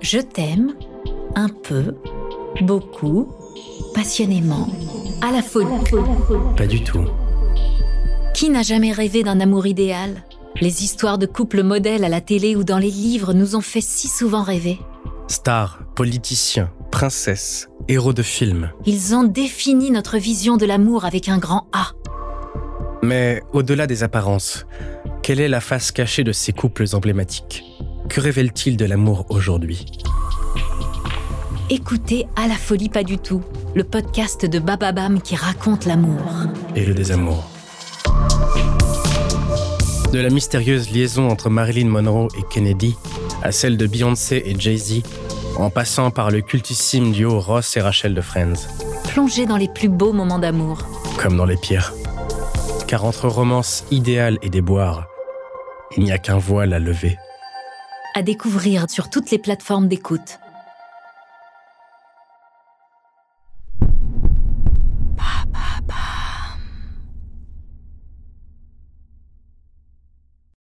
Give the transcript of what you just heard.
Je t'aime un peu, beaucoup, passionnément, à la folie. Pas du tout. Qui n'a jamais rêvé d'un amour idéal? Les histoires de couples modèles à la télé ou dans les livres nous ont fait si souvent rêver. Stars, politiciens, princesses, héros de films. Ils ont défini notre vision de l'amour avec un grand A. Mais au-delà des apparences, quelle est la face cachée de ces couples emblématiques? Que révèle-t-il de l'amour aujourd'hui? Écoutez À la folie pas du tout, le podcast de Bababam qui raconte l'amour. Et le désamour. De la mystérieuse liaison entre Marilyn Monroe et Kennedy à celle de Beyoncé et Jay-Z, en passant par le cultissime duo Ross et Rachel de Friends. Plongez dans les plus beaux moments d'amour. Comme dans les pires. Car entre romance idéale et déboire, il n'y a qu'un voile à lever. À découvrir sur toutes les plateformes d'écoute.